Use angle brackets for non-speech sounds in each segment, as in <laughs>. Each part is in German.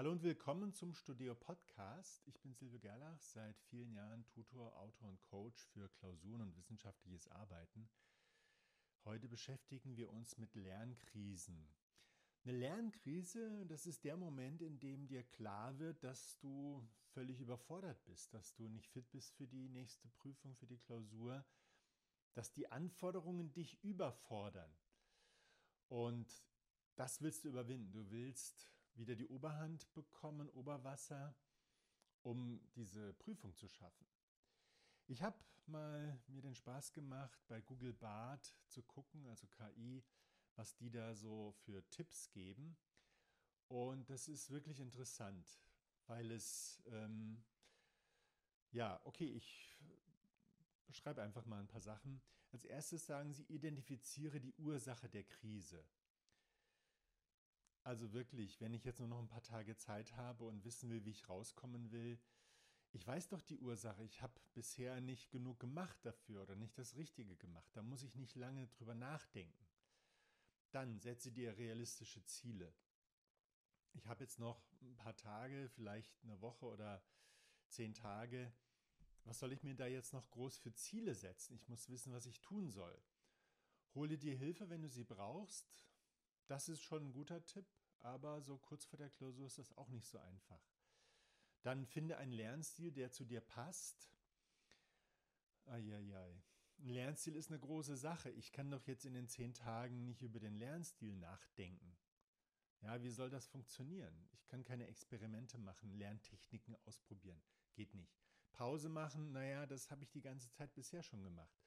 Hallo und willkommen zum Studio Podcast. Ich bin Silvio Gerlach, seit vielen Jahren Tutor, Autor und Coach für Klausuren und wissenschaftliches Arbeiten. Heute beschäftigen wir uns mit Lernkrisen. Eine Lernkrise, das ist der Moment, in dem dir klar wird, dass du völlig überfordert bist, dass du nicht fit bist für die nächste Prüfung, für die Klausur, dass die Anforderungen dich überfordern. Und das willst du überwinden. Du willst wieder die Oberhand bekommen, Oberwasser, um diese Prüfung zu schaffen. Ich habe mal mir den Spaß gemacht, bei Google Bart zu gucken, also KI, was die da so für Tipps geben. Und das ist wirklich interessant, weil es, ähm, ja, okay, ich beschreibe einfach mal ein paar Sachen. Als erstes sagen sie, identifiziere die Ursache der Krise. Also wirklich, wenn ich jetzt nur noch ein paar Tage Zeit habe und wissen will, wie ich rauskommen will, ich weiß doch die Ursache, ich habe bisher nicht genug gemacht dafür oder nicht das Richtige gemacht. Da muss ich nicht lange drüber nachdenken. Dann setze dir realistische Ziele. Ich habe jetzt noch ein paar Tage, vielleicht eine Woche oder zehn Tage. Was soll ich mir da jetzt noch groß für Ziele setzen? Ich muss wissen, was ich tun soll. Hole dir Hilfe, wenn du sie brauchst. Das ist schon ein guter Tipp, aber so kurz vor der Klausur ist das auch nicht so einfach. Dann finde einen Lernstil, der zu dir passt. Eieiei. Ein Lernstil ist eine große Sache. Ich kann doch jetzt in den zehn Tagen nicht über den Lernstil nachdenken. Ja, wie soll das funktionieren? Ich kann keine Experimente machen, Lerntechniken ausprobieren. Geht nicht. Pause machen, naja, das habe ich die ganze Zeit bisher schon gemacht.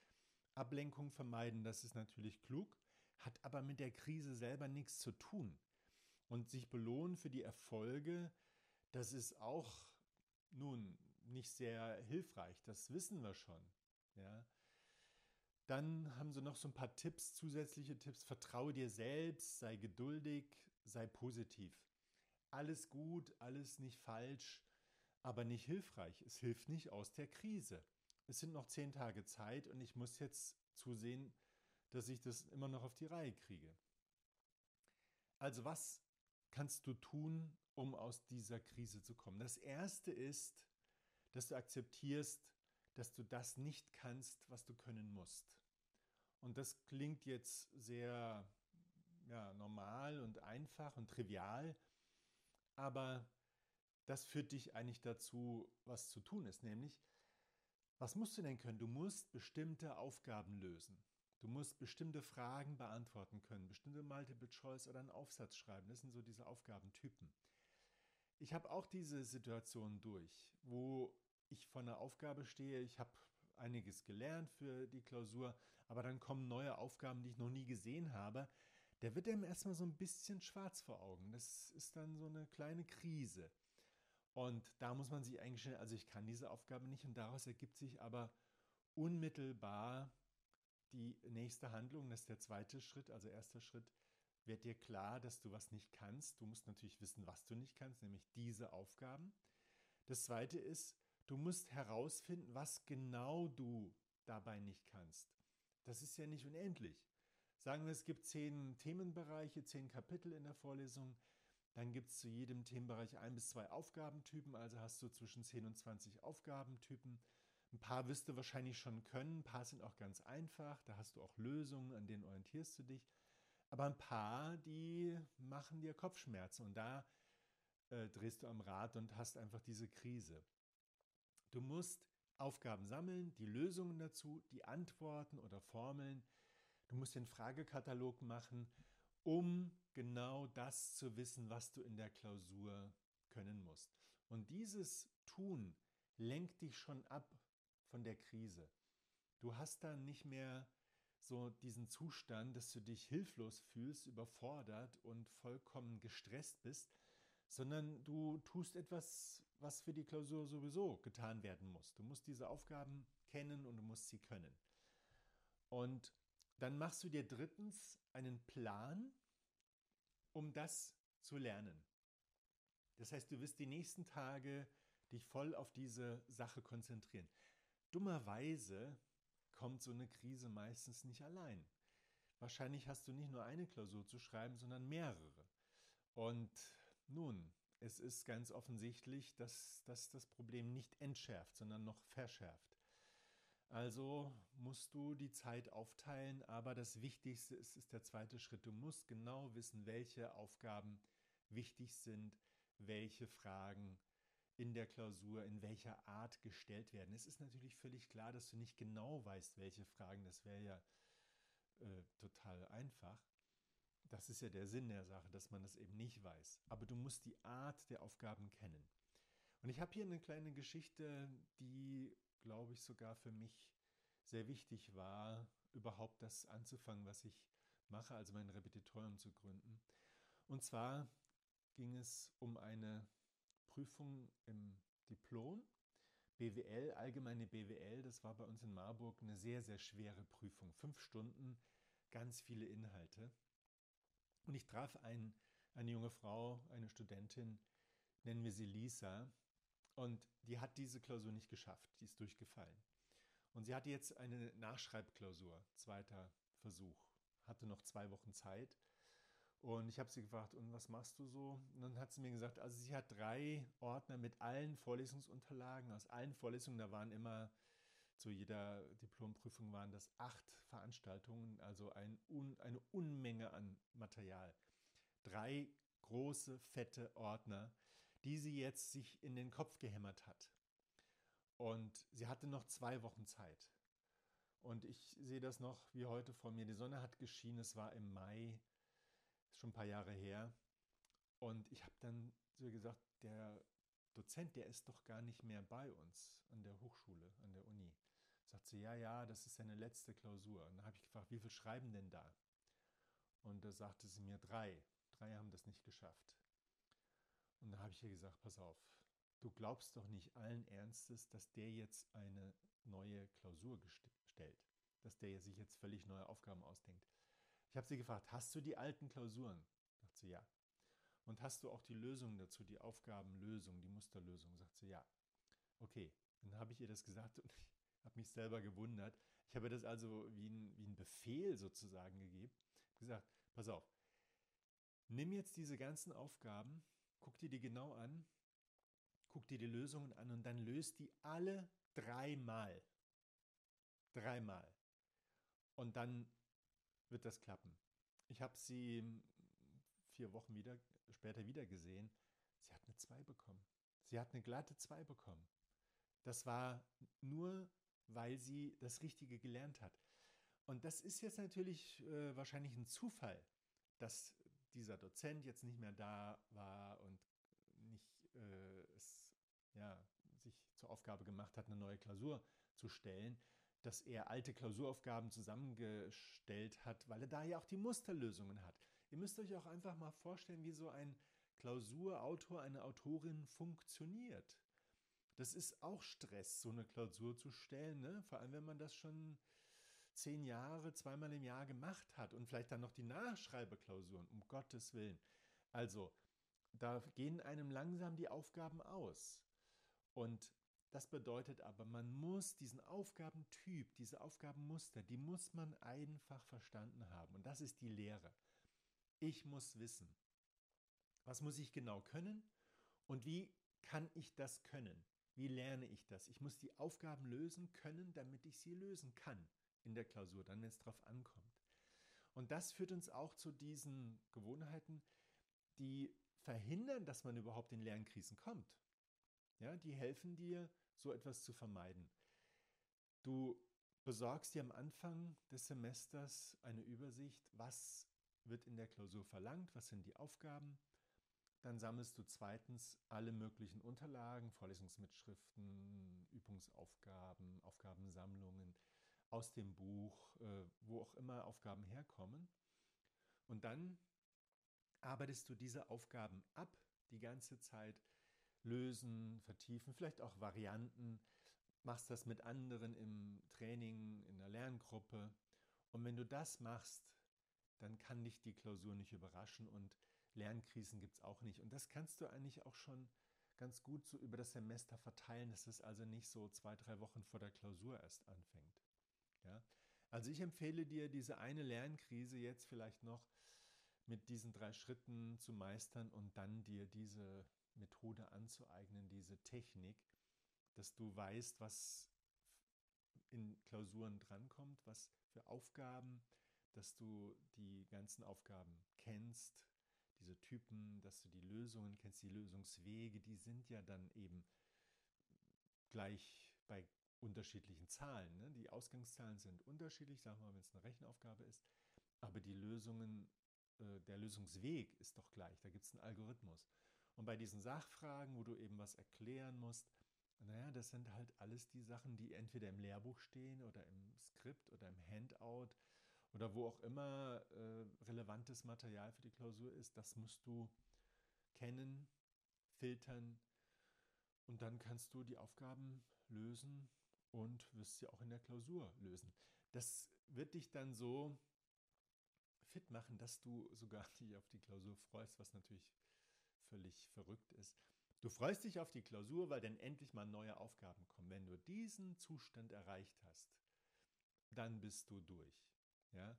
Ablenkung vermeiden, das ist natürlich klug hat aber mit der Krise selber nichts zu tun. Und sich belohnen für die Erfolge, das ist auch nun nicht sehr hilfreich, das wissen wir schon. Ja. Dann haben sie noch so ein paar Tipps, zusätzliche Tipps. Vertraue dir selbst, sei geduldig, sei positiv. Alles gut, alles nicht falsch, aber nicht hilfreich. Es hilft nicht aus der Krise. Es sind noch zehn Tage Zeit und ich muss jetzt zusehen, dass ich das immer noch auf die Reihe kriege. Also was kannst du tun, um aus dieser Krise zu kommen? Das Erste ist, dass du akzeptierst, dass du das nicht kannst, was du können musst. Und das klingt jetzt sehr ja, normal und einfach und trivial, aber das führt dich eigentlich dazu, was zu tun ist, nämlich, was musst du denn können? Du musst bestimmte Aufgaben lösen. Du musst bestimmte Fragen beantworten können, bestimmte Multiple Choice oder einen Aufsatz schreiben. Das sind so diese Aufgabentypen. Ich habe auch diese Situation durch, wo ich vor einer Aufgabe stehe. Ich habe einiges gelernt für die Klausur, aber dann kommen neue Aufgaben, die ich noch nie gesehen habe. Der wird einem erstmal so ein bisschen schwarz vor Augen. Das ist dann so eine kleine Krise. Und da muss man sich eingestellen, also ich kann diese Aufgabe nicht und daraus ergibt sich aber unmittelbar die nächste Handlung, das ist der zweite Schritt, also erster Schritt, wird dir klar, dass du was nicht kannst. Du musst natürlich wissen, was du nicht kannst, nämlich diese Aufgaben. Das zweite ist, du musst herausfinden, was genau du dabei nicht kannst. Das ist ja nicht unendlich. Sagen wir, es gibt zehn Themenbereiche, zehn Kapitel in der Vorlesung. Dann gibt es zu jedem Themenbereich ein bis zwei Aufgabentypen, also hast du zwischen 10 und 20 Aufgabentypen. Ein paar wirst du wahrscheinlich schon können, ein paar sind auch ganz einfach, da hast du auch Lösungen, an denen orientierst du dich. Aber ein paar, die machen dir Kopfschmerzen und da äh, drehst du am Rad und hast einfach diese Krise. Du musst Aufgaben sammeln, die Lösungen dazu, die Antworten oder Formeln. Du musst den Fragekatalog machen, um genau das zu wissen, was du in der Klausur können musst. Und dieses Tun lenkt dich schon ab von der Krise. Du hast dann nicht mehr so diesen Zustand, dass du dich hilflos fühlst, überfordert und vollkommen gestresst bist, sondern du tust etwas, was für die Klausur sowieso getan werden muss. Du musst diese Aufgaben kennen und du musst sie können. Und dann machst du dir drittens einen Plan, um das zu lernen. Das heißt, du wirst die nächsten Tage dich voll auf diese Sache konzentrieren. Dummerweise kommt so eine Krise meistens nicht allein. Wahrscheinlich hast du nicht nur eine Klausur zu schreiben, sondern mehrere. Und nun, es ist ganz offensichtlich, dass das das Problem nicht entschärft, sondern noch verschärft. Also musst du die Zeit aufteilen, aber das Wichtigste ist, ist der zweite Schritt. Du musst genau wissen, welche Aufgaben wichtig sind, welche Fragen in der Klausur in welcher Art gestellt werden. Es ist natürlich völlig klar, dass du nicht genau weißt, welche Fragen, das wäre ja äh, total einfach. Das ist ja der Sinn der Sache, dass man das eben nicht weiß. Aber du musst die Art der Aufgaben kennen. Und ich habe hier eine kleine Geschichte, die glaube ich, sogar für mich sehr wichtig war, überhaupt das anzufangen, was ich mache, also mein Repetitorium zu gründen. Und zwar ging es um eine Prüfung im Diplom. BWL, allgemeine BWL, das war bei uns in Marburg eine sehr, sehr schwere Prüfung. Fünf Stunden, ganz viele Inhalte. Und ich traf ein, eine junge Frau, eine Studentin, nennen wir sie Lisa, und die hat diese Klausur nicht geschafft, die ist durchgefallen. Und sie hatte jetzt eine Nachschreibklausur, zweiter Versuch, hatte noch zwei Wochen Zeit. Und ich habe sie gefragt, und was machst du so? Und dann hat sie mir gesagt, also sie hat drei Ordner mit allen Vorlesungsunterlagen aus allen Vorlesungen. Da waren immer, zu jeder Diplomprüfung waren das acht Veranstaltungen, also ein Un, eine Unmenge an Material. Drei große, fette Ordner die sie jetzt sich in den Kopf gehämmert hat. Und sie hatte noch zwei Wochen Zeit. Und ich sehe das noch wie heute vor mir. Die Sonne hat geschienen, es war im Mai, ist schon ein paar Jahre her. Und ich habe dann so gesagt, der Dozent, der ist doch gar nicht mehr bei uns an der Hochschule, an der Uni. Sagt sie, ja, ja, das ist seine letzte Klausur. Und dann habe ich gefragt, wie viel schreiben denn da? Und da sagte sie mir drei. Drei haben das nicht geschafft. Und da habe ich ihr gesagt, pass auf, du glaubst doch nicht allen Ernstes, dass der jetzt eine neue Klausur stellt, dass der sich jetzt völlig neue Aufgaben ausdenkt. Ich habe sie gefragt, hast du die alten Klausuren? Sagt sie ja. Und hast du auch die Lösungen dazu, die Aufgabenlösung, die Musterlösung? Sagt sie ja. Okay, dann habe ich ihr das gesagt und <laughs> ich habe mich selber gewundert. Ich habe das also wie ein, wie ein Befehl sozusagen gegeben. Gesagt, pass auf, nimm jetzt diese ganzen Aufgaben guck dir die genau an, guck dir die Lösungen an und dann löst die alle dreimal. Dreimal. Und dann wird das klappen. Ich habe sie vier Wochen wieder, später wieder gesehen. Sie hat eine 2 bekommen. Sie hat eine glatte 2 bekommen. Das war nur, weil sie das Richtige gelernt hat. Und das ist jetzt natürlich äh, wahrscheinlich ein Zufall, dass dieser Dozent jetzt nicht mehr da war und nicht äh, es ja, sich zur Aufgabe gemacht hat, eine neue Klausur zu stellen, dass er alte Klausuraufgaben zusammengestellt hat, weil er da ja auch die Musterlösungen hat. Ihr müsst euch auch einfach mal vorstellen, wie so ein Klausurautor, eine Autorin funktioniert. Das ist auch Stress, so eine Klausur zu stellen, ne? vor allem wenn man das schon zehn Jahre, zweimal im Jahr gemacht hat und vielleicht dann noch die Nachschreibeklausuren, um Gottes Willen. Also, da gehen einem langsam die Aufgaben aus. Und das bedeutet aber, man muss diesen Aufgabentyp, diese Aufgabenmuster, die muss man einfach verstanden haben. Und das ist die Lehre. Ich muss wissen, was muss ich genau können und wie kann ich das können? Wie lerne ich das? Ich muss die Aufgaben lösen können, damit ich sie lösen kann in der Klausur, dann wenn es drauf ankommt. Und das führt uns auch zu diesen Gewohnheiten, die verhindern, dass man überhaupt in Lernkrisen kommt. Ja, die helfen dir, so etwas zu vermeiden. Du besorgst dir am Anfang des Semesters eine Übersicht, was wird in der Klausur verlangt, was sind die Aufgaben. Dann sammelst du zweitens alle möglichen Unterlagen, Vorlesungsmitschriften, Übungsaufgaben, Aufgabensammlungen, aus dem Buch, äh, wo auch immer Aufgaben herkommen. Und dann arbeitest du diese Aufgaben ab, die ganze Zeit lösen, vertiefen, vielleicht auch Varianten, machst das mit anderen im Training, in der Lerngruppe. Und wenn du das machst, dann kann dich die Klausur nicht überraschen und Lernkrisen gibt es auch nicht. Und das kannst du eigentlich auch schon ganz gut so über das Semester verteilen, dass es also nicht so zwei, drei Wochen vor der Klausur erst anfängt. Ja? Also ich empfehle dir diese eine Lernkrise jetzt vielleicht noch mit diesen drei Schritten zu meistern und dann dir diese Methode anzueignen, diese Technik, dass du weißt, was in Klausuren drankommt, was für Aufgaben, dass du die ganzen Aufgaben kennst, diese Typen, dass du die Lösungen kennst, die Lösungswege, die sind ja dann eben gleich bei unterschiedlichen Zahlen. Ne? Die Ausgangszahlen sind unterschiedlich, sagen wir mal, wenn es eine Rechenaufgabe ist, aber die Lösungen, äh, der Lösungsweg ist doch gleich, da gibt es einen Algorithmus. Und bei diesen Sachfragen, wo du eben was erklären musst, naja, das sind halt alles die Sachen, die entweder im Lehrbuch stehen oder im Skript oder im Handout oder wo auch immer äh, relevantes Material für die Klausur ist. Das musst du kennen, filtern und dann kannst du die Aufgaben lösen und wirst sie auch in der Klausur lösen. Das wird dich dann so fit machen, dass du sogar <laughs> dich auf die Klausur freust, was natürlich völlig verrückt ist. Du freust dich auf die Klausur, weil dann endlich mal neue Aufgaben kommen. Wenn du diesen Zustand erreicht hast, dann bist du durch. Ja?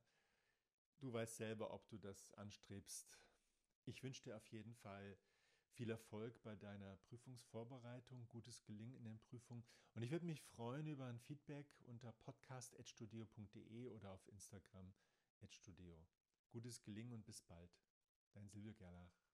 Du weißt selber, ob du das anstrebst. Ich wünsche dir auf jeden Fall viel Erfolg bei deiner Prüfungsvorbereitung, gutes Gelingen in den Prüfungen. Und ich würde mich freuen über ein Feedback unter podcast.studio.de oder auf Instagram Studio. Gutes Gelingen und bis bald. Dein Silvio Gerlach.